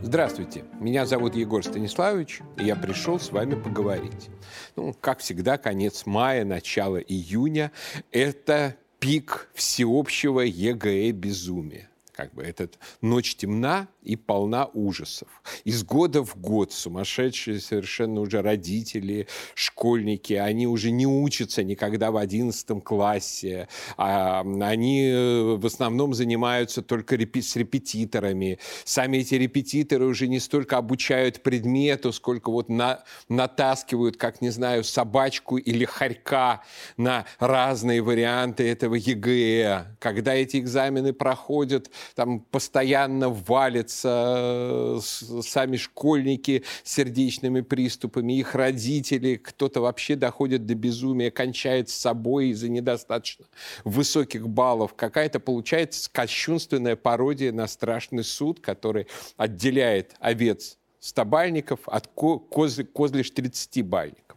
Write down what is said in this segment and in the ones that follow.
Здравствуйте, меня зовут Егор Станиславович, и я пришел с вами поговорить. Ну, как всегда, конец мая, начало июня – это пик всеобщего ЕГЭ безумия как бы этот ночь темна и полна ужасов. Из года в год сумасшедшие совершенно уже родители, школьники, они уже не учатся никогда в одиннадцатом классе, а они э, в основном занимаются только репи с репетиторами. Сами эти репетиторы уже не столько обучают предмету, сколько вот на, натаскивают, как, не знаю, собачку или хорька на разные варианты этого ЕГЭ. Когда эти экзамены проходят, там постоянно валятся э, сами школьники с сердечными приступами, их родители, кто-то вообще доходит до безумия, кончает с собой из-за недостаточно высоких баллов. Какая-то получается кощунственная пародия на страшный суд, который отделяет овец стабальников от коз, козлиш 30-бальников.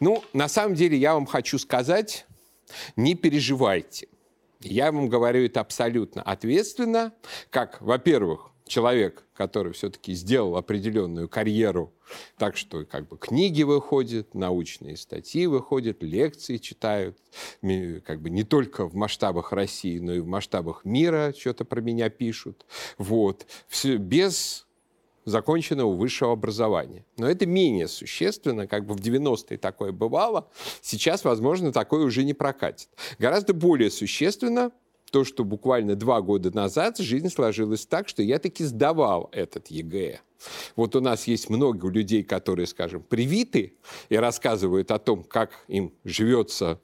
Ну, на самом деле, я вам хочу сказать, не переживайте – я вам говорю это абсолютно ответственно, как, во-первых, человек, который все-таки сделал определенную карьеру, так что как бы книги выходят, научные статьи выходят, лекции читают, как бы не только в масштабах России, но и в масштабах мира что-то про меня пишут. Вот. Все без законченного высшего образования. Но это менее существенно, как бы в 90-е такое бывало, сейчас, возможно, такое уже не прокатит. Гораздо более существенно то, что буквально два года назад жизнь сложилась так, что я таки сдавал этот ЕГЭ. Вот у нас есть много людей, которые, скажем, привиты и рассказывают о том, как им живется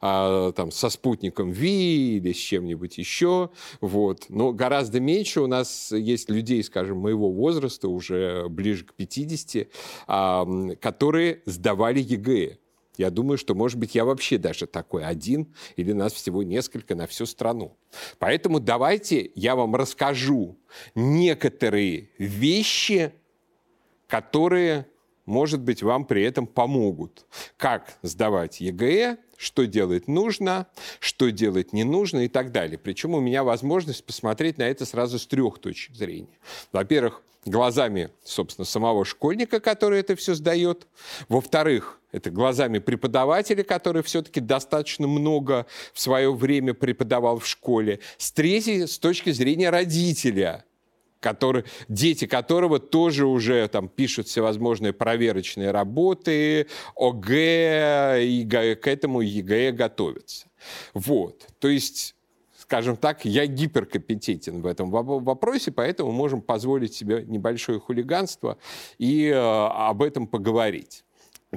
а, там, со Спутником V или с чем-нибудь еще. Вот. Но гораздо меньше у нас есть людей, скажем, моего возраста, уже ближе к 50, а, которые сдавали ЕГЭ. Я думаю, что, может быть, я вообще даже такой один, или нас всего несколько на всю страну. Поэтому давайте я вам расскажу некоторые вещи, которые, может быть, вам при этом помогут. Как сдавать ЕГЭ, что делать нужно, что делать не нужно и так далее. Причем у меня возможность посмотреть на это сразу с трех точек зрения. Во-первых, глазами, собственно, самого школьника, который это все сдает. Во-вторых, это глазами преподавателя, который все-таки достаточно много в свое время преподавал в школе. С третьей, с точки зрения родителя – который, дети которого тоже уже там пишут всевозможные проверочные работы, ОГЭ, и к этому ЕГЭ готовятся. Вот. То есть скажем так, я гиперкомпетентен в этом вопросе, поэтому можем позволить себе небольшое хулиганство и э, об этом поговорить.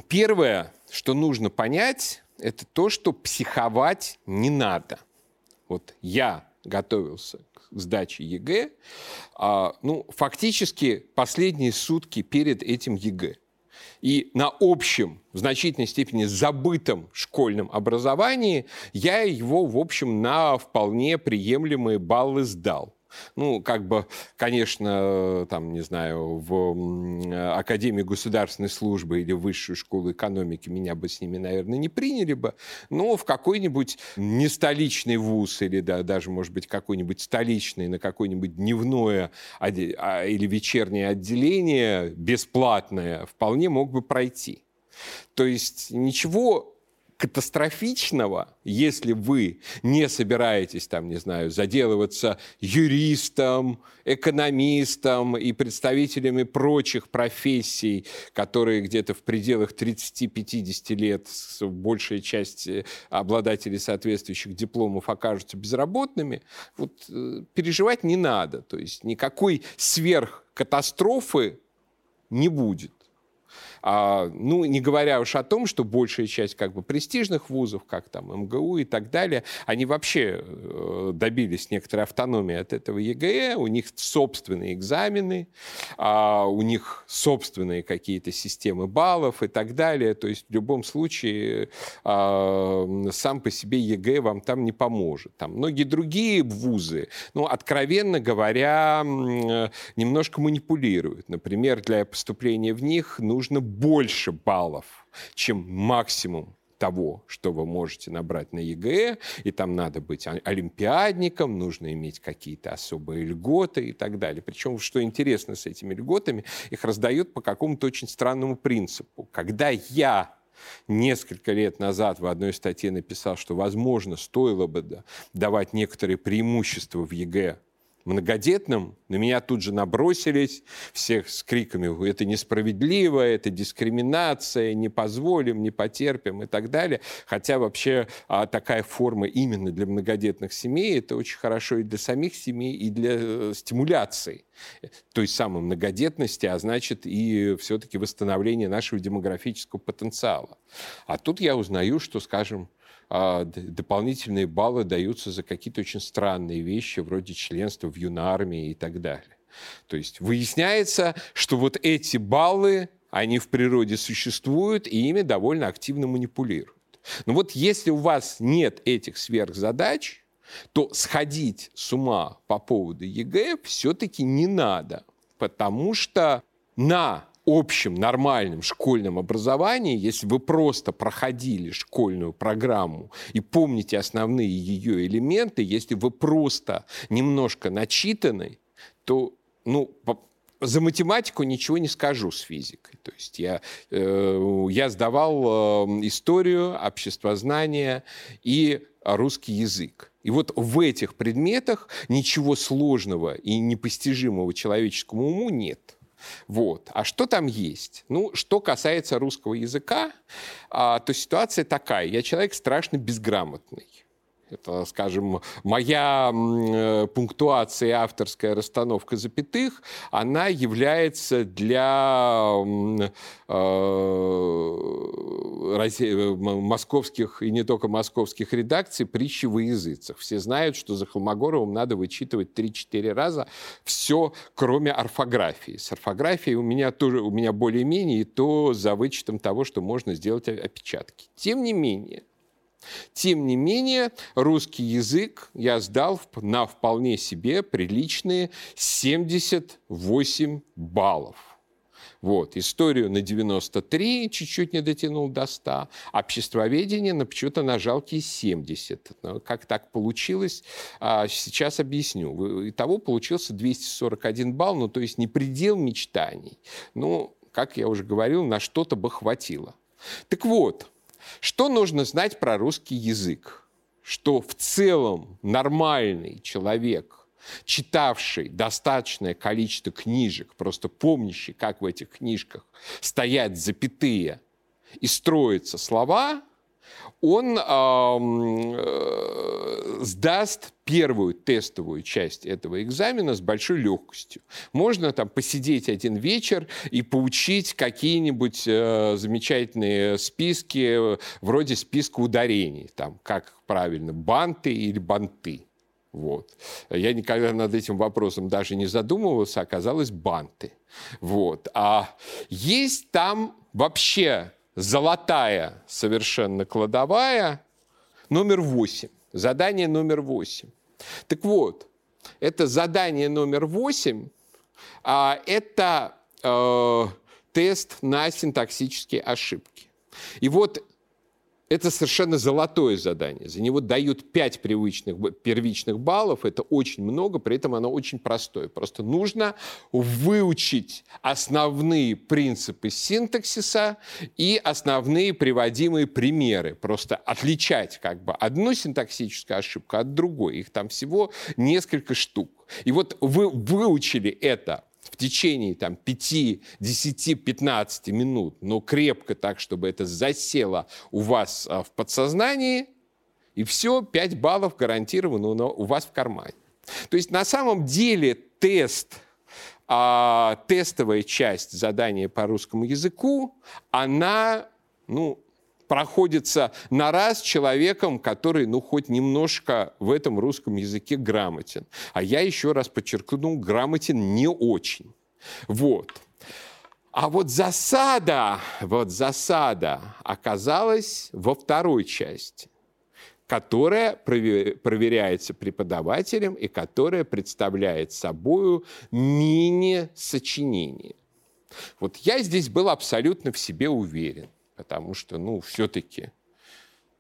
Первое, что нужно понять, это то, что психовать не надо. Вот я готовился сдачи ЕГЭ, а, ну, фактически последние сутки перед этим ЕГЭ. И на общем, в значительной степени забытом школьном образовании я его, в общем, на вполне приемлемые баллы сдал. Ну, как бы, конечно, там, не знаю, в Академии государственной службы или в Высшую школу экономики меня бы с ними, наверное, не приняли бы, но в какой-нибудь не столичный вуз или да, даже, может быть, какой-нибудь столичный на какое-нибудь дневное а, или вечернее отделение бесплатное вполне мог бы пройти. То есть ничего катастрофичного, если вы не собираетесь, там, не знаю, заделываться юристом, экономистом и представителями прочих профессий, которые где-то в пределах 30-50 лет, большая часть обладателей соответствующих дипломов окажутся безработными, вот, э, переживать не надо. То есть никакой сверхкатастрофы не будет. А, ну, не говоря уж о том, что большая часть как бы престижных вузов, как там МГУ и так далее, они вообще э, добились некоторой автономии от этого ЕГЭ, у них собственные экзамены, а, у них собственные какие-то системы баллов и так далее. То есть в любом случае а, сам по себе ЕГЭ вам там не поможет. Там многие другие вузы, ну, откровенно говоря, немножко манипулируют. Например, для поступления в них нужно больше баллов, чем максимум того, что вы можете набрать на ЕГЭ, и там надо быть олимпиадником, нужно иметь какие-то особые льготы и так далее. Причем, что интересно с этими льготами, их раздают по какому-то очень странному принципу. Когда я несколько лет назад в одной статье написал, что, возможно, стоило бы давать некоторые преимущества в ЕГЭ многодетным, на меня тут же набросились всех с криками «это несправедливо», «это дискриминация», «не позволим», «не потерпим» и так далее. Хотя вообще а, такая форма именно для многодетных семей – это очень хорошо и для самих семей, и для э, стимуляции той самой многодетности, а значит и все-таки восстановления нашего демографического потенциала. А тут я узнаю, что, скажем, дополнительные баллы даются за какие-то очень странные вещи, вроде членства в юнармии и так далее. То есть выясняется, что вот эти баллы, они в природе существуют, и ими довольно активно манипулируют. Но вот если у вас нет этих сверхзадач, то сходить с ума по поводу ЕГЭ все-таки не надо, потому что на общем нормальном школьном образовании, если вы просто проходили школьную программу и помните основные ее элементы, если вы просто немножко начитаны, то ну, за математику ничего не скажу с физикой. То есть я, э, я сдавал э, историю, обществознание и русский язык. И вот в этих предметах ничего сложного и непостижимого человеческому уму нет. Вот. А что там есть? Ну, что касается русского языка, а, то ситуация такая. Я человек страшно безграмотный. Это, скажем, моя э, пунктуация и авторская расстановка запятых, она является для э, э, московских и не только московских редакций притчи во языцах. Все знают, что за Холмогоровым надо вычитывать 3-4 раза все, кроме орфографии. С орфографией у меня тоже, у меня более-менее, и то за вычетом того, что можно сделать опечатки. Тем не менее, тем не менее, русский язык я сдал на вполне себе приличные 78 баллов. Вот. Историю на 93, чуть-чуть не дотянул до 100. Обществоведение на почему-то на жалкие 70. Но как так получилось, а, сейчас объясню. Итого получился 241 балл, ну то есть не предел мечтаний. Ну, как я уже говорил, на что-то бы хватило. Так вот, что нужно знать про русский язык? Что в целом нормальный человек, читавший достаточное количество книжек, просто помнящий, как в этих книжках стоят запятые и строятся слова, он э, сдаст первую тестовую часть этого экзамена с большой легкостью. Можно там посидеть один вечер и поучить какие-нибудь э, замечательные списки, вроде списка ударений, там, как правильно, банты или банты. Вот. Я никогда над этим вопросом даже не задумывался, оказалось банты. Вот. А есть там вообще золотая совершенно кладовая, номер восемь. Задание номер восемь. Так вот, это задание номер восемь, а, это э, тест на синтаксические ошибки. И вот это совершенно золотое задание. За него дают 5 привычных, первичных баллов. Это очень много, при этом оно очень простое. Просто нужно выучить основные принципы синтаксиса и основные приводимые примеры. Просто отличать как бы одну синтаксическую ошибку от другой. Их там всего несколько штук. И вот вы выучили это в течение там, 5, 10, 15 минут, но крепко так, чтобы это засело у вас а, в подсознании, и все, 5 баллов гарантированно у вас в кармане. То есть на самом деле тест, а, тестовая часть задания по русскому языку, она, ну, проходится на раз человеком, который, ну, хоть немножко в этом русском языке грамотен. А я еще раз подчеркну, грамотен не очень. Вот. А вот засада, вот засада оказалась во второй части, которая проверяется преподавателем и которая представляет собой мини-сочинение. Вот я здесь был абсолютно в себе уверен потому что, ну, все-таки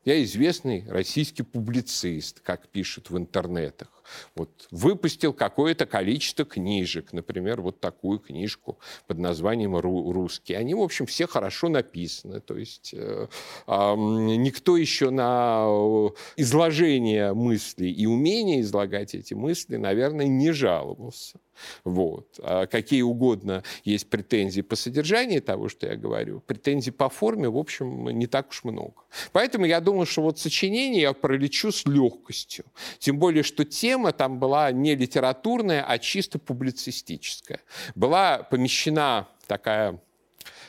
Я известный российский публицист, как пишут в интернетах. Вот выпустил какое-то количество книжек, например, вот такую книжку под названием «Русский». Они, в общем, все хорошо написаны. То есть э, э, никто еще на э, изложение мыслей и умение излагать эти мысли, наверное, не жаловался. Вот. А какие угодно есть претензии по содержанию того, что я говорю, претензий по форме, в общем, не так уж много. Поэтому я думаю, что вот сочинение я пролечу с легкостью. Тем более, что тема там была не литературная, а чисто публицистическая. Была помещена такая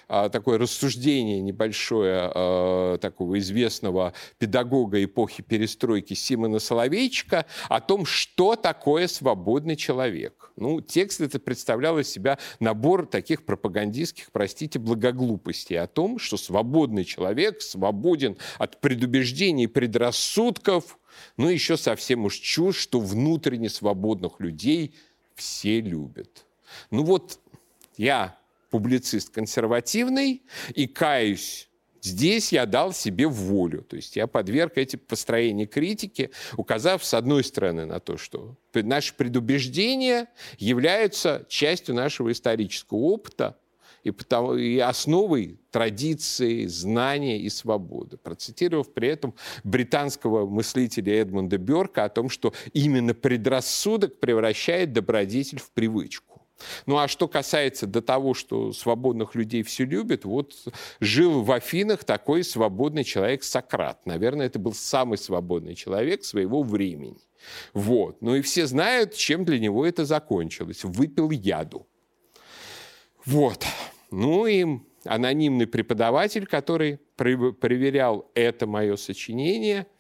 а, такое рассуждение небольшое а, такого известного педагога эпохи перестройки Симона Соловейчика о том, что такое свободный человек. Ну, текст это представлял из себя набор таких пропагандистских, простите, благоглупостей о том, что свободный человек свободен от предубеждений предрассудков, ну, еще совсем уж чушь, что внутренне свободных людей все любят. Ну вот я публицист консервативный, и каюсь, здесь я дал себе волю. То есть я подверг эти построения критики, указав, с одной стороны, на то, что наши предубеждения являются частью нашего исторического опыта, и, потому, и основой традиции, знания и свободы. Процитировав при этом британского мыслителя Эдмунда Бёрка о том, что именно предрассудок превращает добродетель в привычку. Ну а что касается до того, что свободных людей все любят, вот жил в Афинах такой свободный человек Сократ. Наверное, это был самый свободный человек своего времени. Вот. Ну и все знают, чем для него это закончилось. Выпил яду. Вот. Ну и анонимный преподаватель, который проверял это мое сочинение –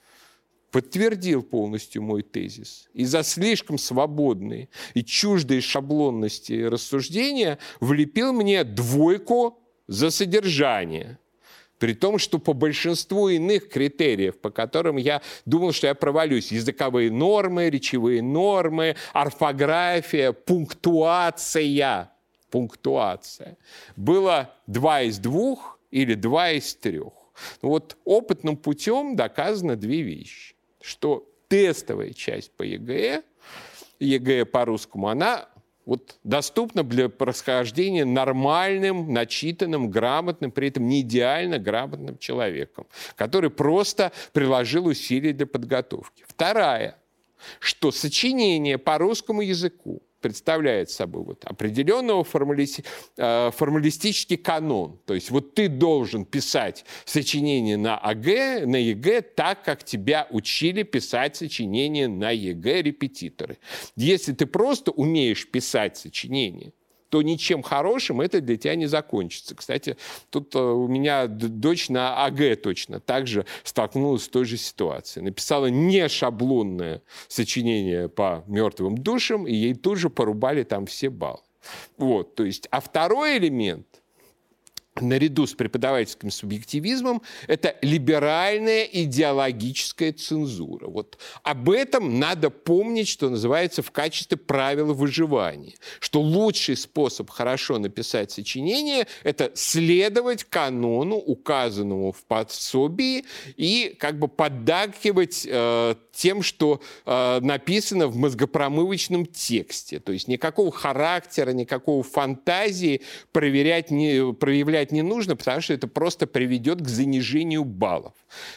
подтвердил полностью мой тезис. И за слишком свободные и чуждые шаблонности рассуждения влепил мне двойку за содержание. При том, что по большинству иных критериев, по которым я думал, что я провалюсь, языковые нормы, речевые нормы, орфография, пунктуация, пунктуация, было два из двух или два из трех. Вот опытным путем доказано две вещи что тестовая часть по ЕГЭ, ЕГЭ по русскому, она вот доступна для прохождения нормальным, начитанным, грамотным, при этом не идеально грамотным человеком, который просто приложил усилия для подготовки. Вторая, что сочинение по русскому языку представляет собой вот определенного формалисти, э, формалистический канон. То есть вот ты должен писать сочинение на ЕГ, на ЕГЭ так, как тебя учили писать сочинение на ЕГЭ репетиторы. Если ты просто умеешь писать сочинение, то ничем хорошим это для тебя не закончится. Кстати, тут э, у меня дочь на АГ точно также столкнулась с той же ситуацией. Написала не шаблонное сочинение по мертвым душам, и ей тут же порубали там все баллы. Вот, то есть, а второй элемент – наряду с преподавательским субъективизмом, это либеральная идеологическая цензура. Вот об этом надо помнить, что называется, в качестве правила выживания. Что лучший способ хорошо написать сочинение – это следовать канону, указанному в подсобии, и как бы поддакивать э, тем, что э, написано в мозгопромывочном тексте. То есть никакого характера, никакого фантазии проверять не, проявлять не нужно, потому что это просто приведет к занижению баллов.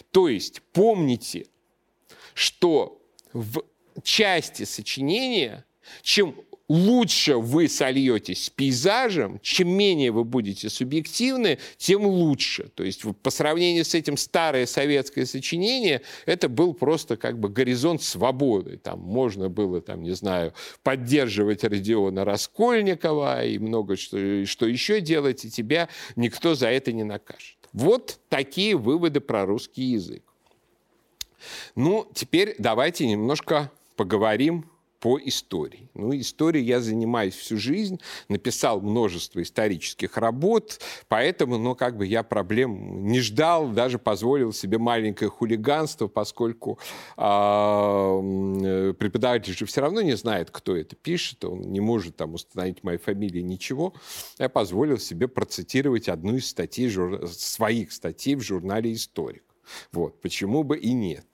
То есть помните, что в части сочинения, чем лучше вы сольетесь с пейзажем, чем менее вы будете субъективны, тем лучше. То есть по сравнению с этим старое советское сочинение, это был просто как бы горизонт свободы. Там можно было, там, не знаю, поддерживать Родиона Раскольникова и много что, что еще делать, и тебя никто за это не накажет. Вот такие выводы про русский язык. Ну, теперь давайте немножко поговорим по истории. Ну, историей я занимаюсь всю жизнь, написал множество исторических работ, поэтому, ну, как бы я проблем не ждал, даже позволил себе маленькое хулиганство, поскольку э, преподаватель же все равно не знает, кто это пишет, он не может там установить моей фамилии, ничего. Я позволил себе процитировать одну из статей, своих статей в журнале «Историк». Вот, почему бы и нет.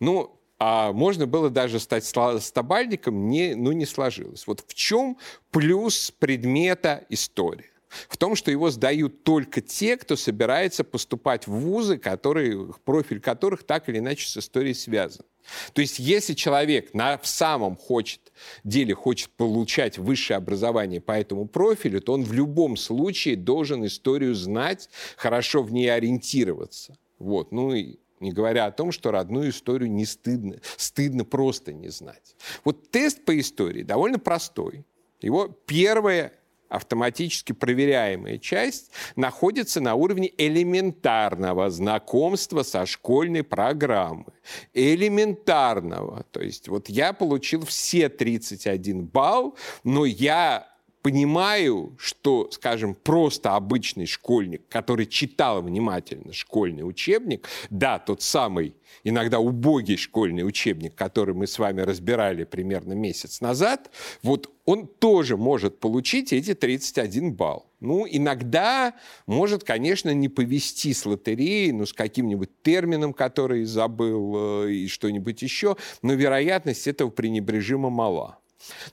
Ну, а можно было даже стать стабальником, не, ну, не сложилось. Вот в чем плюс предмета истории? В том, что его сдают только те, кто собирается поступать в вузы, которые, профиль которых так или иначе с историей связан. То есть если человек на, в самом хочет, деле хочет получать высшее образование по этому профилю, то он в любом случае должен историю знать, хорошо в ней ориентироваться. Вот. Ну и не говоря о том, что родную историю не стыдно, стыдно просто не знать. Вот тест по истории довольно простой. Его первое автоматически проверяемая часть находится на уровне элементарного знакомства со школьной программой. Элементарного. То есть вот я получил все 31 балл, но я понимаю, что, скажем, просто обычный школьник, который читал внимательно школьный учебник, да, тот самый иногда убогий школьный учебник, который мы с вами разбирали примерно месяц назад, вот он тоже может получить эти 31 балл. Ну, иногда может, конечно, не повести с лотереей, ну, с каким-нибудь термином, который забыл, э, и что-нибудь еще, но вероятность этого пренебрежимо мала.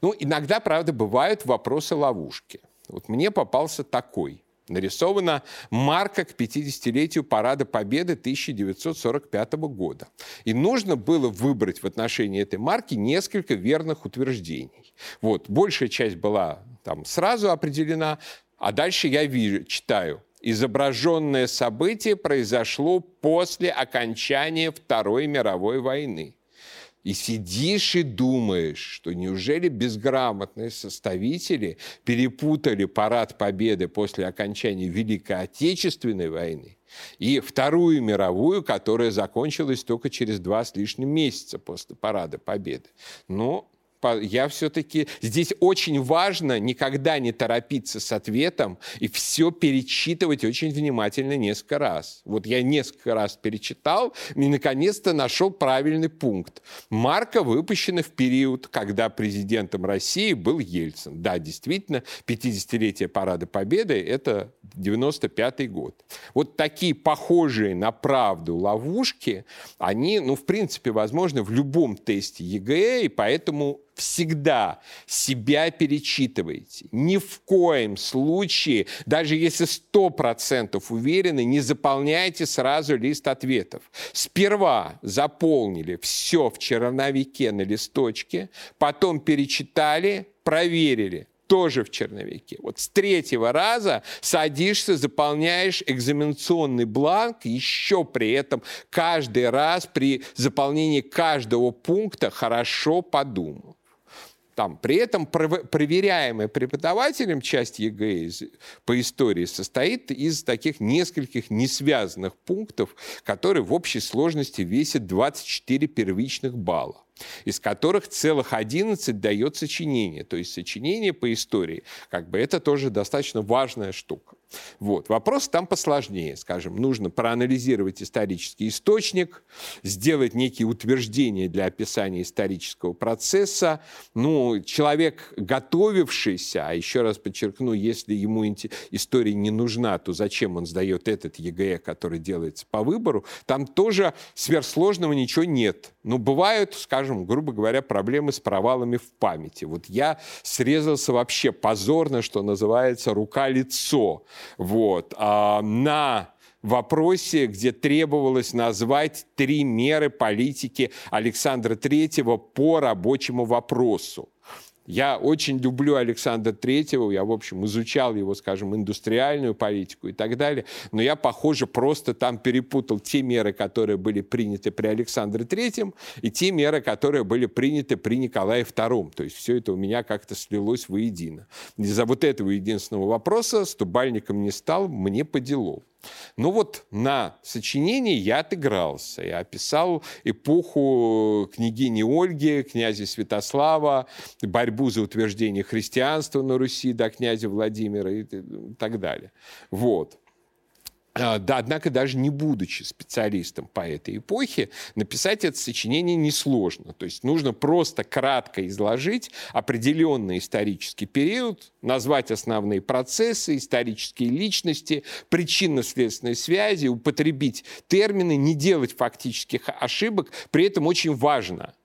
Ну, иногда, правда, бывают вопросы-ловушки. Вот мне попался такой. Нарисована марка к 50-летию Парада Победы 1945 года. И нужно было выбрать в отношении этой марки несколько верных утверждений. Вот, большая часть была там сразу определена, а дальше я вижу, читаю. Изображенное событие произошло после окончания Второй мировой войны и сидишь и думаешь, что неужели безграмотные составители перепутали парад Победы после окончания Великой Отечественной войны и Вторую мировую, которая закончилась только через два с лишним месяца после парада Победы. Но я все-таки... Здесь очень важно никогда не торопиться с ответом и все перечитывать очень внимательно несколько раз. Вот я несколько раз перечитал и, наконец-то, нашел правильный пункт. Марка выпущена в период, когда президентом России был Ельцин. Да, действительно, 50-летие Парада Победы – это 95 год. Вот такие похожие на правду ловушки, они, ну, в принципе, возможны в любом тесте ЕГЭ, и поэтому всегда себя перечитывайте. Ни в коем случае, даже если сто процентов уверены, не заполняйте сразу лист ответов. Сперва заполнили все в черновике на листочке, потом перечитали, проверили, тоже в черновике. Вот с третьего раза садишься, заполняешь экзаменационный бланк, еще при этом каждый раз при заполнении каждого пункта хорошо подумал. Там, при этом проверяемая преподавателем часть ЕГЭ по истории состоит из таких нескольких несвязанных пунктов, которые в общей сложности весят 24 первичных балла из которых целых 11 дает сочинение. То есть сочинение по истории, как бы это тоже достаточно важная штука. Вот. Вопрос там посложнее, скажем, нужно проанализировать исторический источник, сделать некие утверждения для описания исторического процесса. Ну, человек, готовившийся, а еще раз подчеркну, если ему история не нужна, то зачем он сдает этот ЕГЭ, который делается по выбору, там тоже сверхсложного ничего нет. Но бывают, скажем, грубо говоря, проблемы с провалами в памяти. Вот я срезался вообще позорно, что называется, рука-лицо вот, а, на вопросе, где требовалось назвать три меры политики Александра Третьего по рабочему вопросу. Я очень люблю Александра Третьего, я, в общем, изучал его, скажем, индустриальную политику и так далее, но я, похоже, просто там перепутал те меры, которые были приняты при Александре Третьем, и те меры, которые были приняты при Николае Втором. То есть все это у меня как-то слилось воедино. Из-за вот этого единственного вопроса стубальником не стал, мне по делу. Ну вот на сочинении я отыгрался. Я описал эпоху княгини Ольги, князя Святослава, борьбу за утверждение христианства на Руси до князя Владимира и так далее. Вот. А, да, однако, даже не будучи специалистом по этой эпохе, написать это сочинение несложно. То есть нужно просто кратко изложить определенный исторический период, назвать основные процессы, исторические личности, причинно-следственные связи, употребить термины, не делать фактических ошибок. При этом очень важно –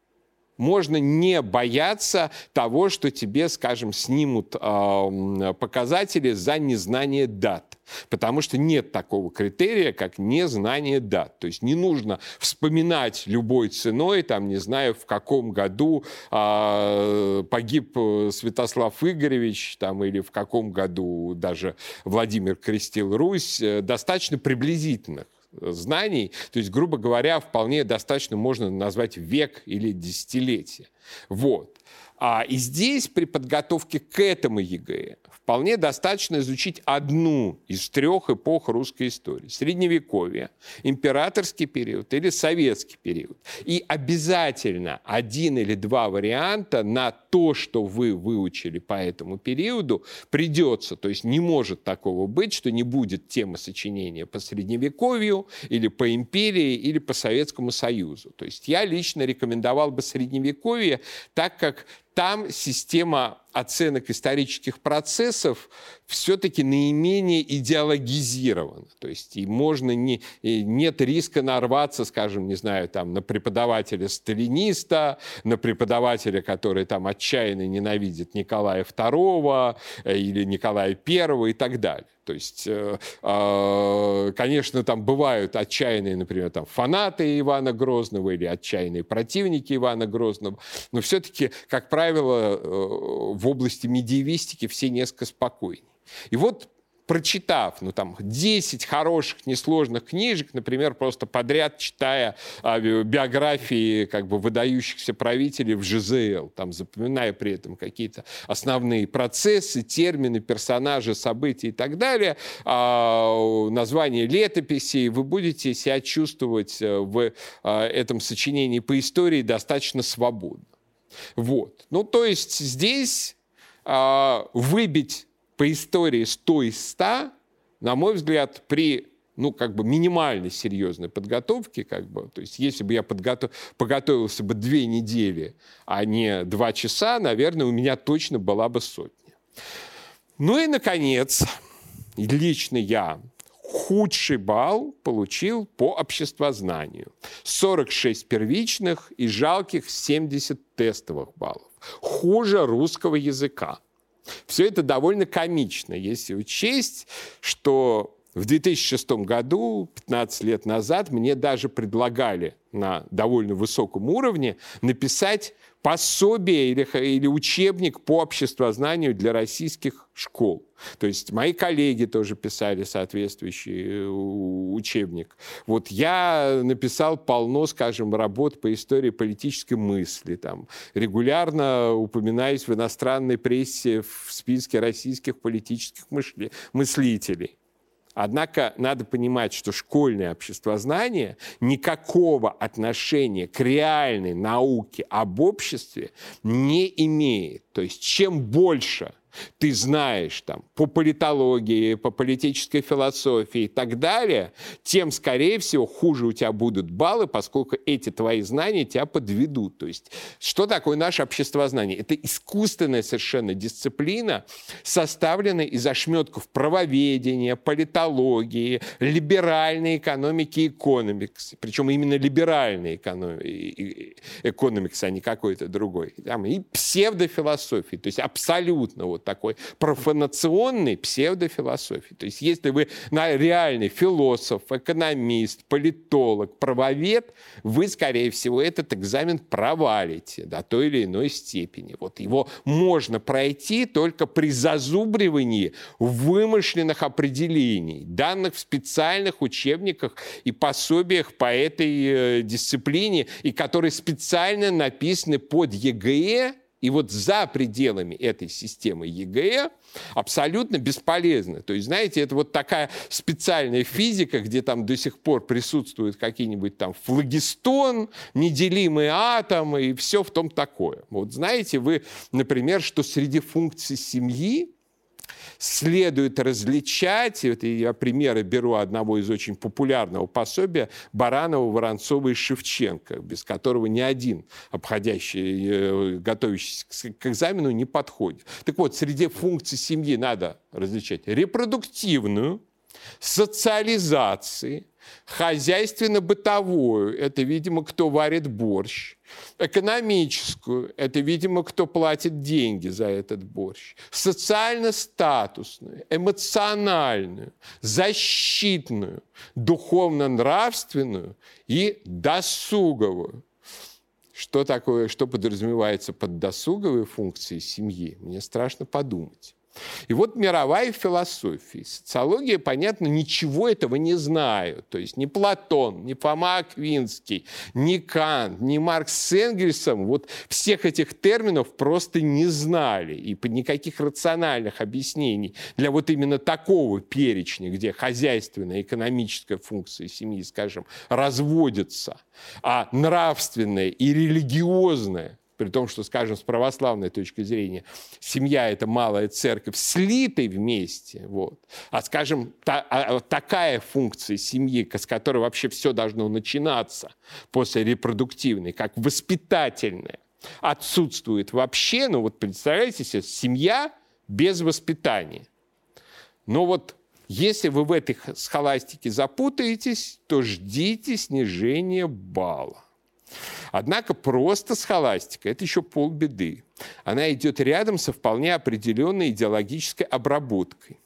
можно не бояться того, что тебе, скажем, снимут э, показатели за незнание дат. Потому что нет такого критерия, как незнание дат. То есть не нужно вспоминать любой ценой, там, не знаю, в каком году э, погиб Святослав Игоревич, там, или в каком году даже Владимир крестил Русь. Э, достаточно приблизительных знаний. То есть, грубо говоря, вполне достаточно можно назвать век или десятилетие. Вот. А, и здесь при подготовке к этому ЕГЭ вполне достаточно изучить одну из трех эпох русской истории. Средневековье, императорский период или советский период. И обязательно один или два варианта на то, что вы выучили по этому периоду, придется. То есть не может такого быть, что не будет темы сочинения по Средневековью или по империи или по Советскому Союзу. То есть я лично рекомендовал бы Средневековье, так как там система оценок исторических процессов все-таки наименее идеологизирована. То есть и можно не, и нет риска нарваться, скажем, не знаю, там, на преподавателя-сталиниста, на преподавателя, который там отчаянно ненавидит Николая II э, или Николая I и так далее. То есть, э, а, конечно, там бывают отчаянные, например, там, фанаты Ивана Грозного или отчаянные противники Ивана Грозного, но все-таки, как правило, э, в области медиевистики все несколько спокойнее. И вот прочитав, ну, там, 10 хороших, несложных книжек, например, просто подряд читая а, биографии, как бы, выдающихся правителей в ЖЗЛ, там, запоминая при этом какие-то основные процессы, термины, персонажи, события и так далее, а, название летописей, вы будете себя чувствовать э, в а, этом сочинении по истории достаточно свободно. Вот. Ну, то есть здесь а, выбить по истории 100 из 100, на мой взгляд, при ну, как бы минимальной серьезной подготовке, как бы, то есть если бы я подготов... подготовился бы две недели, а не два часа, наверное, у меня точно была бы сотня. Ну и, наконец, лично я худший балл получил по обществознанию. 46 первичных и жалких 70 тестовых баллов. Хуже русского языка. Все это довольно комично, если учесть, что в 2006 году, 15 лет назад, мне даже предлагали на довольно высоком уровне написать пособие или, или учебник по обществознанию для российских школ. То есть мои коллеги тоже писали соответствующий э, учебник. Вот я написал полно, скажем, работ по истории политической мысли. Там, регулярно упоминаюсь в иностранной прессе в списке российских политических мыслителей. Однако надо понимать, что школьное обществознание никакого отношения к реальной науке об обществе не имеет. То есть чем больше ты знаешь там, по политологии, по политической философии и так далее, тем, скорее всего, хуже у тебя будут баллы, поскольку эти твои знания тебя подведут. То есть, что такое наше обществознание? Это искусственная совершенно дисциплина, составленная из ошметков правоведения, политологии, либеральной экономики и экономикс. Причем именно либеральной экономикс, а не какой-то другой. И псевдофилософии. То есть абсолютно вот такой профанационной псевдофилософии. То есть если вы на реальный философ, экономист, политолог, правовед, вы, скорее всего, этот экзамен провалите до той или иной степени. Вот его можно пройти только при зазубривании вымышленных определений, данных в специальных учебниках и пособиях по этой э, дисциплине, и которые специально написаны под ЕГЭ и вот за пределами этой системы ЕГЭ абсолютно бесполезны. То есть, знаете, это вот такая специальная физика, где там до сих пор присутствуют какие-нибудь там флогистон, неделимые атомы и все в том такое. Вот знаете вы, например, что среди функций семьи следует различать, это я примеры беру одного из очень популярного пособия, Баранова, Воронцова и Шевченко, без которого ни один обходящий, э, готовящийся к экзамену не подходит. Так вот, среди функций семьи надо различать репродуктивную, социализации, хозяйственно-бытовую, это, видимо, кто варит борщ, экономическую, это, видимо, кто платит деньги за этот борщ, социально-статусную, эмоциональную, защитную, духовно-нравственную и досуговую. Что такое, что подразумевается под досуговой функцией семьи, мне страшно подумать. И вот мировая философия, социология, понятно, ничего этого не знают. То есть ни Платон, ни Фома Аквинский, ни Кант, ни Маркс с Энгельсом вот всех этих терминов просто не знали. И никаких рациональных объяснений для вот именно такого перечня, где хозяйственная, экономическая функция семьи, скажем, разводятся, а нравственная и религиозная при том, что, скажем, с православной точки зрения, семья – это малая церковь, слитой вместе, вот. а, скажем, та, а, такая функция семьи, с которой вообще все должно начинаться после репродуктивной, как воспитательная, отсутствует вообще, ну вот представляете себе, семья без воспитания. Но вот если вы в этой схоластике запутаетесь, то ждите снижения балла. Однако просто схоластика – это еще полбеды. Она идет рядом со вполне определенной идеологической обработкой.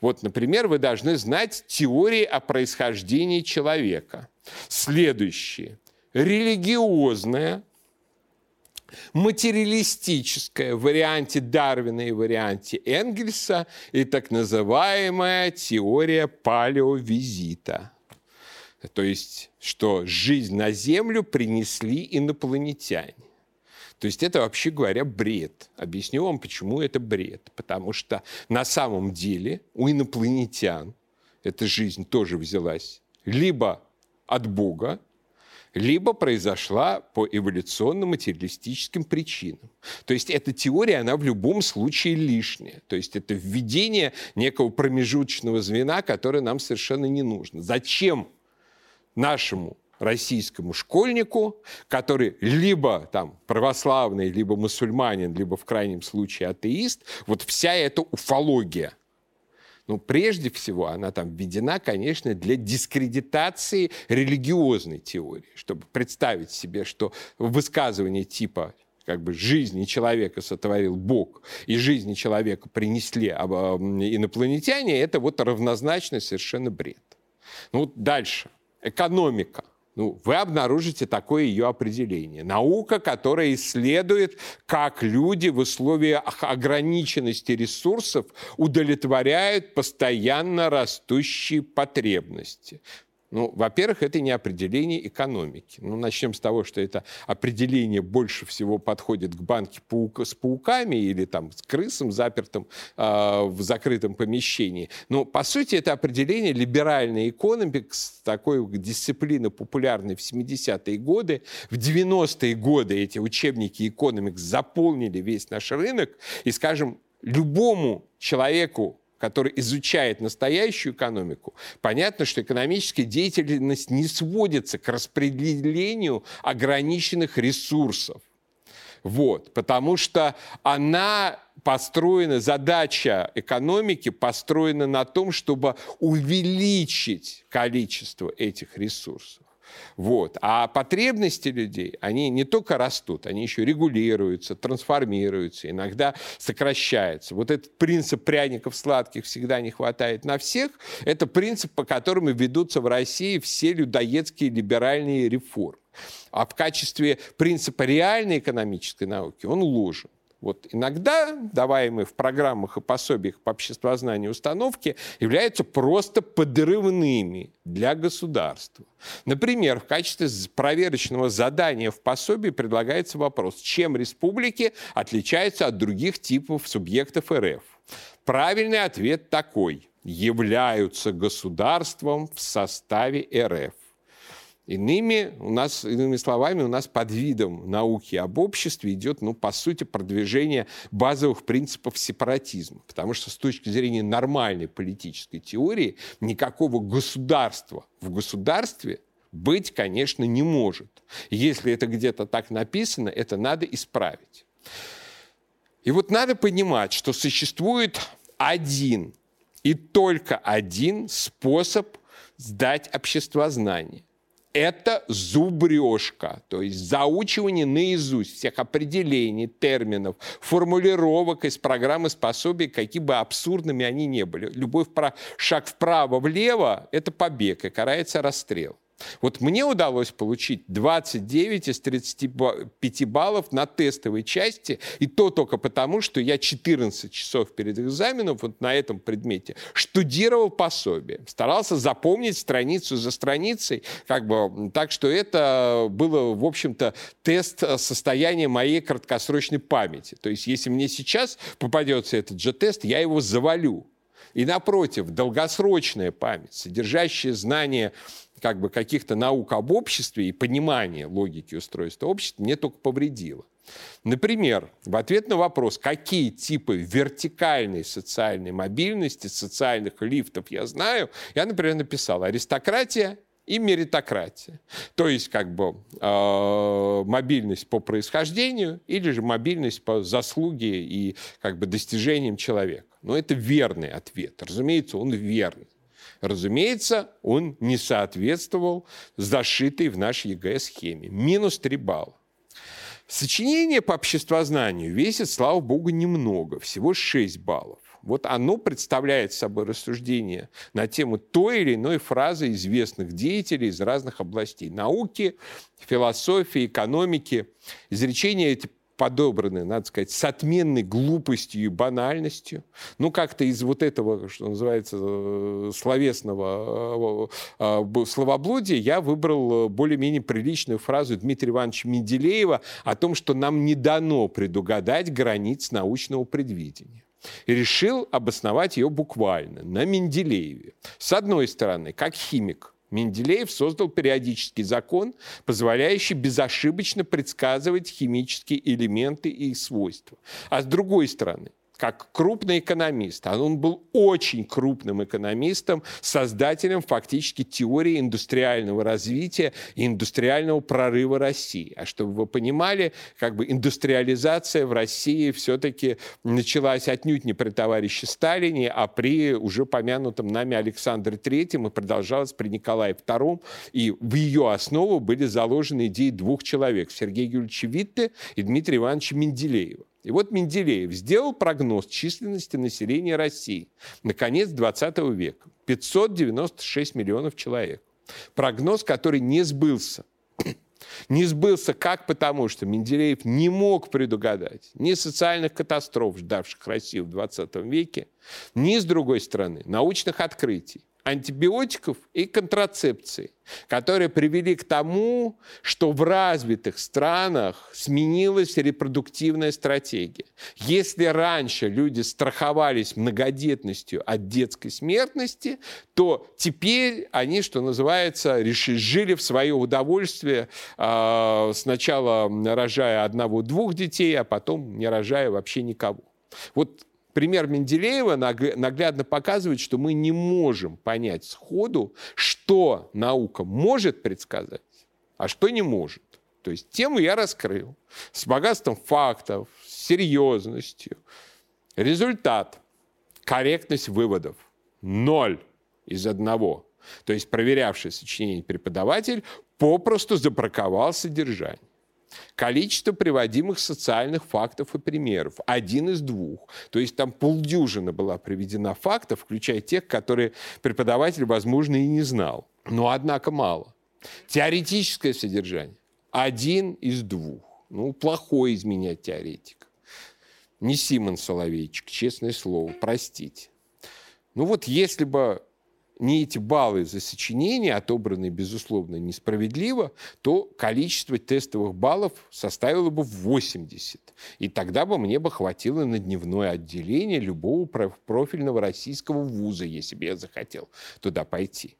Вот, например, вы должны знать теории о происхождении человека. Следующие. Религиозная, материалистическая в варианте Дарвина и варианте Энгельса и так называемая теория палеовизита – то есть, что жизнь на Землю принесли инопланетяне. То есть это, вообще говоря, бред. Объясню вам, почему это бред. Потому что на самом деле у инопланетян эта жизнь тоже взялась либо от Бога, либо произошла по эволюционно-материалистическим причинам. То есть эта теория, она в любом случае лишняя. То есть это введение некого промежуточного звена, которое нам совершенно не нужно. Зачем нашему российскому школьнику, который либо там православный, либо мусульманин, либо в крайнем случае атеист, вот вся эта уфология, ну, прежде всего, она там введена, конечно, для дискредитации религиозной теории, чтобы представить себе, что высказывание типа как бы жизни человека сотворил Бог, и жизни человека принесли инопланетяне, это вот равнозначно совершенно бред. Ну, вот дальше экономика. Ну, вы обнаружите такое ее определение. Наука, которая исследует, как люди в условиях ограниченности ресурсов удовлетворяют постоянно растущие потребности. Ну, во-первых, это не определение экономики. Ну, начнем с того, что это определение больше всего подходит к банке паука, с пауками или там с крысом, запертым э, в закрытом помещении. Но, по сути, это определение либеральной экономикс, такой дисциплины популярной в 70-е годы. В 90-е годы эти учебники экономикс заполнили весь наш рынок. И, скажем, любому человеку, который изучает настоящую экономику, понятно, что экономическая деятельность не сводится к распределению ограниченных ресурсов. Вот, потому что она построена, задача экономики построена на том, чтобы увеличить количество этих ресурсов. Вот. А потребности людей, они не только растут, они еще регулируются, трансформируются, иногда сокращаются. Вот этот принцип пряников сладких всегда не хватает на всех, это принцип, по которому ведутся в России все людоедские либеральные реформы. А в качестве принципа реальной экономической науки он ложен. Вот иногда даваемые в программах и пособиях по обществознанию установки являются просто подрывными для государства. Например, в качестве проверочного задания в пособии предлагается вопрос, чем республики отличаются от других типов субъектов РФ. Правильный ответ такой – являются государством в составе РФ. Иными, у нас, иными словами, у нас под видом науки об обществе идет, ну, по сути, продвижение базовых принципов сепаратизма. Потому что с точки зрения нормальной политической теории никакого государства в государстве быть, конечно, не может. Если это где-то так написано, это надо исправить. И вот надо понимать, что существует один и только один способ сдать обществознание это зубрежка, то есть заучивание наизусть всех определений, терминов, формулировок из программы способий, какие бы абсурдными они ни были. Любой шаг вправо-влево – это побег и карается расстрел. Вот мне удалось получить 29 из 35 баллов на тестовой части, и то только потому, что я 14 часов перед экзаменом вот на этом предмете штудировал пособие, старался запомнить страницу за страницей, как бы, так что это было, в общем-то, тест состояния моей краткосрочной памяти. То есть, если мне сейчас попадется этот же тест, я его завалю. И напротив, долгосрочная память, содержащая знания как бы каких-то наук об обществе и понимание логики устройства общества мне только повредило. Например, в ответ на вопрос, какие типы вертикальной социальной мобильности, социальных лифтов я знаю, я, например, написал аристократия и меритократия. То есть как бы э, мобильность по происхождению или же мобильность по заслуге и как бы достижениям человека. Но это верный ответ. Разумеется, он верный. Разумеется, он не соответствовал зашитой в нашей ЕГЭ схеме. Минус 3 балла. Сочинение по обществознанию весит, слава богу, немного, всего 6 баллов. Вот оно представляет собой рассуждение на тему той или иной фразы известных деятелей из разных областей науки, философии, экономики. Изречения эти подобраны, надо сказать, с отменной глупостью и банальностью. Ну, как-то из вот этого, что называется, э, словесного э, э, словоблудия я выбрал более-менее приличную фразу Дмитрия Ивановича Менделеева о том, что нам не дано предугадать границ научного предвидения и решил обосновать ее буквально на Менделееве. С одной стороны, как химик – Менделеев создал периодический закон, позволяющий безошибочно предсказывать химические элементы и их свойства. А с другой стороны, как крупный экономист, а он был очень крупным экономистом, создателем фактически теории индустриального развития и индустриального прорыва России. А чтобы вы понимали, как бы индустриализация в России все-таки началась отнюдь не при товарище Сталине, а при уже помянутом нами Александре Третьем и продолжалась при Николае II. И в ее основу были заложены идеи двух человек – Сергея Юрьевича Витте и Дмитрия Ивановича Менделеева. И вот Менделеев сделал прогноз численности населения России на конец 20 века. 596 миллионов человек. Прогноз, который не сбылся. Не сбылся как потому, что Менделеев не мог предугадать ни социальных катастроф, ждавших Россию в 20 веке, ни, с другой стороны, научных открытий антибиотиков и контрацепции, которые привели к тому, что в развитых странах сменилась репродуктивная стратегия. Если раньше люди страховались многодетностью от детской смертности, то теперь они, что называется, жили в свое удовольствие, а, сначала рожая одного-двух детей, а потом не рожая вообще никого. Вот пример Менделеева наглядно показывает, что мы не можем понять сходу, что наука может предсказать, а что не может. То есть тему я раскрыл с богатством фактов, с серьезностью. Результат – корректность выводов – ноль из одного. То есть проверявший сочинение преподаватель попросту забраковал содержание. Количество приводимых социальных фактов и примеров. Один из двух. То есть там полдюжина была приведена фактов, включая тех, которые преподаватель, возможно, и не знал. Но, однако, мало. Теоретическое содержание. Один из двух. Ну, плохой из меня теоретик. Не Симон Соловейчик, честное слово, простите. Ну вот если бы не эти баллы за сочинение, отобранные, безусловно, несправедливо, то количество тестовых баллов составило бы 80. И тогда бы мне бы хватило на дневное отделение любого профильного российского вуза, если бы я захотел туда пойти.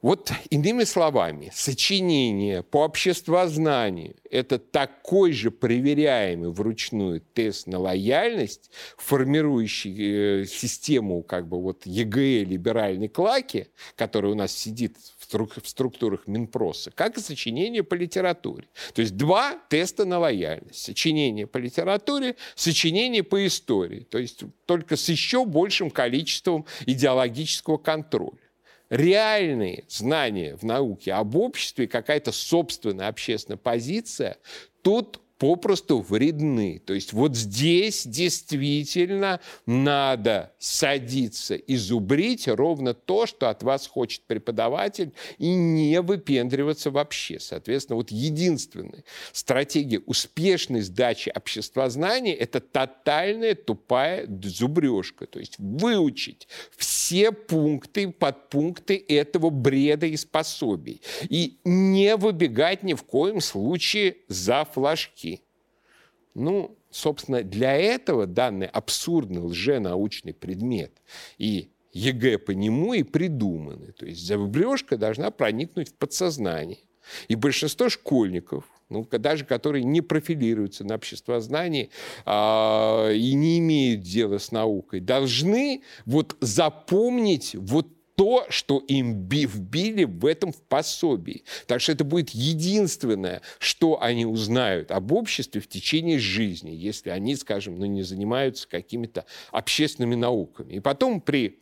Вот иными словами, сочинение по обществознанию – это такой же проверяемый вручную тест на лояльность, формирующий э, систему как бы вот ЕГЭ либеральной клаки, который у нас сидит в структурах Минпроса, как и сочинение по литературе. То есть два теста на лояльность. Сочинение по литературе, сочинение по истории. То есть только с еще большим количеством идеологического контроля реальные знания в науке об обществе, какая-то собственная общественная позиция, тут попросту вредны. То есть вот здесь действительно надо садиться и зубрить ровно то, что от вас хочет преподаватель, и не выпендриваться вообще. Соответственно, вот единственная стратегия успешной сдачи обществознания – это тотальная тупая зубрежка. То есть выучить все пункты, подпункты этого бреда и способий. И не выбегать ни в коем случае за флажки. Ну, собственно, для этого данный абсурдный лженаучный предмет и ЕГЭ по нему и придуманы. То есть зубрежка должна проникнуть в подсознание. И большинство школьников, ну, даже которые не профилируются на обществознании а, и не имеют дела с наукой, должны вот запомнить вот то, что им вбили в этом в пособии. Так что это будет единственное, что они узнают об обществе в течение жизни, если они, скажем, ну, не занимаются какими-то общественными науками. И потом при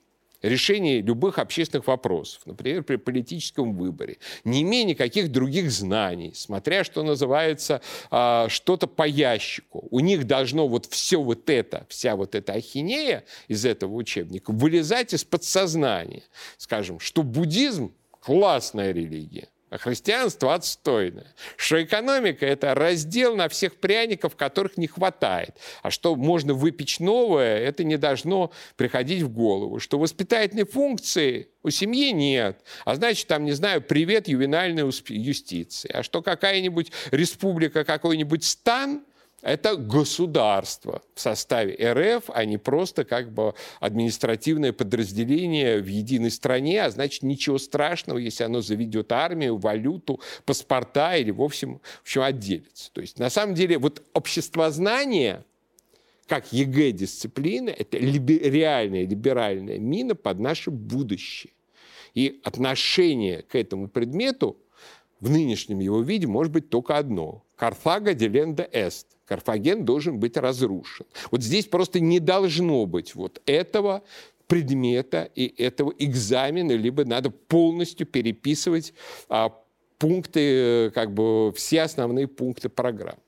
решении любых общественных вопросов, например, при политическом выборе, не имея никаких других знаний, смотря, что называется, а, что-то по ящику. У них должно вот все вот это, вся вот эта ахинея из этого учебника вылезать из подсознания. Скажем, что буддизм – классная религия, а христианство отстойное. Что экономика – это раздел на всех пряников, которых не хватает. А что можно выпечь новое, это не должно приходить в голову. Что воспитательной функции у семьи нет. А значит, там, не знаю, привет ювенальной юстиции. А что какая-нибудь республика, какой-нибудь стан – это государство в составе РФ, а не просто как бы административное подразделение в единой стране, а значит ничего страшного, если оно заведет армию, валюту, паспорта или вовсе в общем, отделится. То есть на самом деле вот обществознание как ЕГЭ-дисциплина, это либи- реальная либеральная мина под наше будущее. И отношение к этому предмету в нынешнем его виде может быть только одно. Карфага деленда эст. Карфаген должен быть разрушен. Вот здесь просто не должно быть вот этого предмета и этого экзамена, либо надо полностью переписывать а, пункты, как бы все основные пункты программы.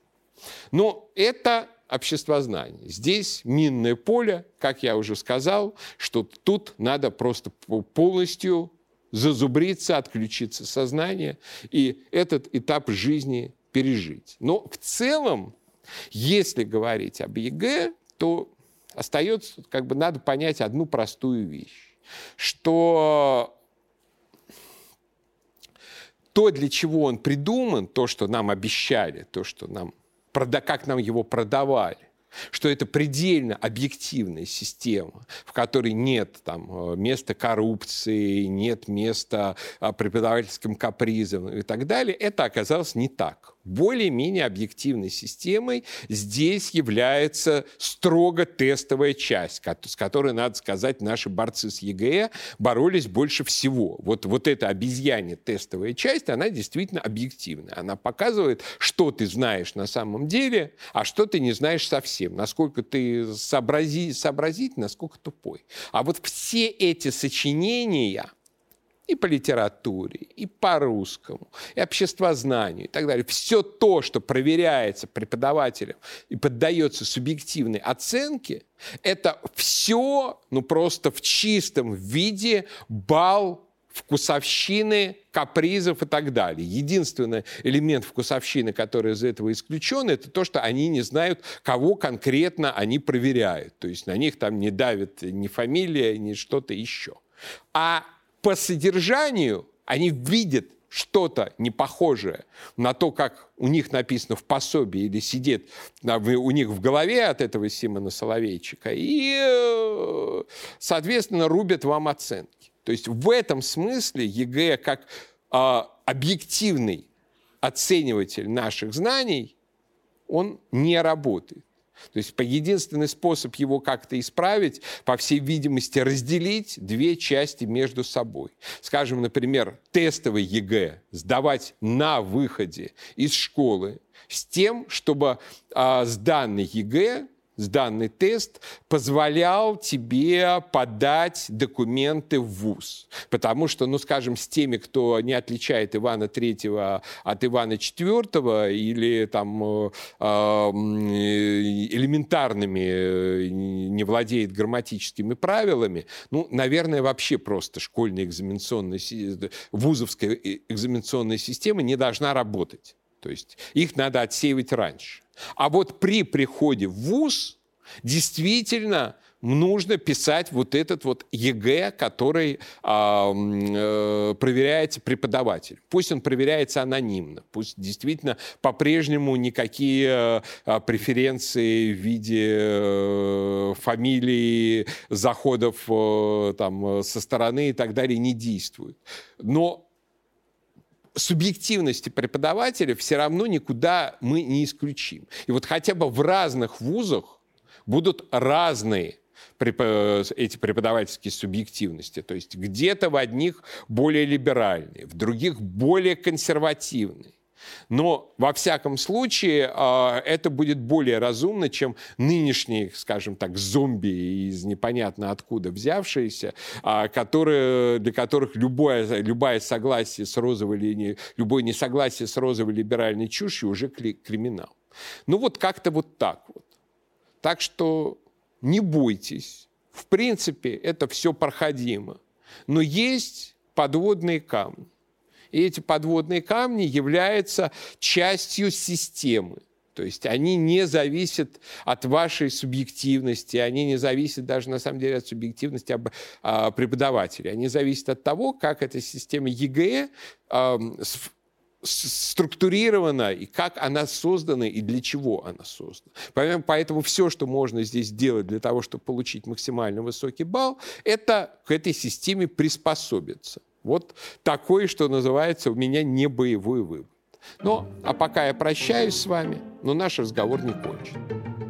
Но это обществознание. Здесь минное поле, как я уже сказал, что тут надо просто полностью зазубриться, отключить сознание и этот этап жизни пережить. Но в целом, если говорить об ЕГЭ, то остается, как бы надо понять одну простую вещь, что то, для чего он придуман, то, что нам обещали, то, что нам, как нам его продавали, что это предельно объективная система, в которой нет там, э, места коррупции, нет места а, преподавательским капризам и так далее, это оказалось не так более-менее объективной системой здесь является строго тестовая часть, с которой, надо сказать, наши борцы с ЕГЭ боролись больше всего. Вот, вот эта обезьяне тестовая часть, она действительно объективная. Она показывает, что ты знаешь на самом деле, а что ты не знаешь совсем. Насколько ты сообрази, сообразить, насколько тупой. А вот все эти сочинения – и по литературе, и по русскому, и обществознанию, и так далее. Все то, что проверяется преподавателем и поддается субъективной оценке, это все, ну просто в чистом виде бал вкусовщины, капризов и так далее. Единственный элемент вкусовщины, который из этого исключен, это то, что они не знают, кого конкретно они проверяют. То есть на них там не давит ни фамилия, ни что-то еще. А по содержанию они видят что-то не похожее на то, как у них написано в пособии или сидит у них в голове от этого Симона Соловейчика, и, э, соответственно, рубят вам оценки. То есть в этом смысле ЕГЭ как э, объективный оцениватель наших знаний, он не работает. То есть единственный способ его как-то исправить, по всей видимости, разделить две части между собой. Скажем, например, тестовый ЕГЭ сдавать на выходе из школы с тем, чтобы а, сданный ЕГЭ сданный тест позволял тебе подать документы в ВУЗ. Потому что, ну, скажем, с теми, кто не отличает Ивана Третьего от Ивана Четвертого или там э, э, элементарными э, не владеет грамматическими правилами, ну, наверное, вообще просто школьная экзаменационная, вузовская экзаменационная система не должна работать. То есть их надо отсеивать раньше. А вот при приходе в ВУЗ действительно нужно писать вот этот вот ЕГЭ, который а, э, проверяет преподаватель. Пусть он проверяется анонимно, пусть действительно по-прежнему никакие э, преференции в виде э, фамилии, заходов э, там, со стороны и так далее не действуют. Но субъективности преподавателя все равно никуда мы не исключим. И вот хотя бы в разных вузах будут разные эти преподавательские субъективности. То есть где-то в одних более либеральные, в других более консервативные. Но во всяком случае а, это будет более разумно, чем нынешние, скажем так, зомби из непонятно откуда взявшиеся, а, которые, для которых любое, любое согласие с розовой линией, любое несогласие с розовой либеральной чушью уже криминал. Ну вот как-то вот так вот. Так что не бойтесь. В принципе, это все проходимо. Но есть подводные камни. И эти подводные камни являются частью системы. То есть они не зависят от вашей субъективности, они не зависят даже на самом деле от субъективности а, преподавателя. Они зависят от того, как эта система ЕГЭ а, структурирована, и как она создана, и для чего она создана. Поэтому, поэтому все, что можно здесь сделать для того, чтобы получить максимально высокий балл, это к этой системе приспособиться. Вот такой, что называется, у меня не боевой вывод. Ну, а пока я прощаюсь с вами, но наш разговор не кончен.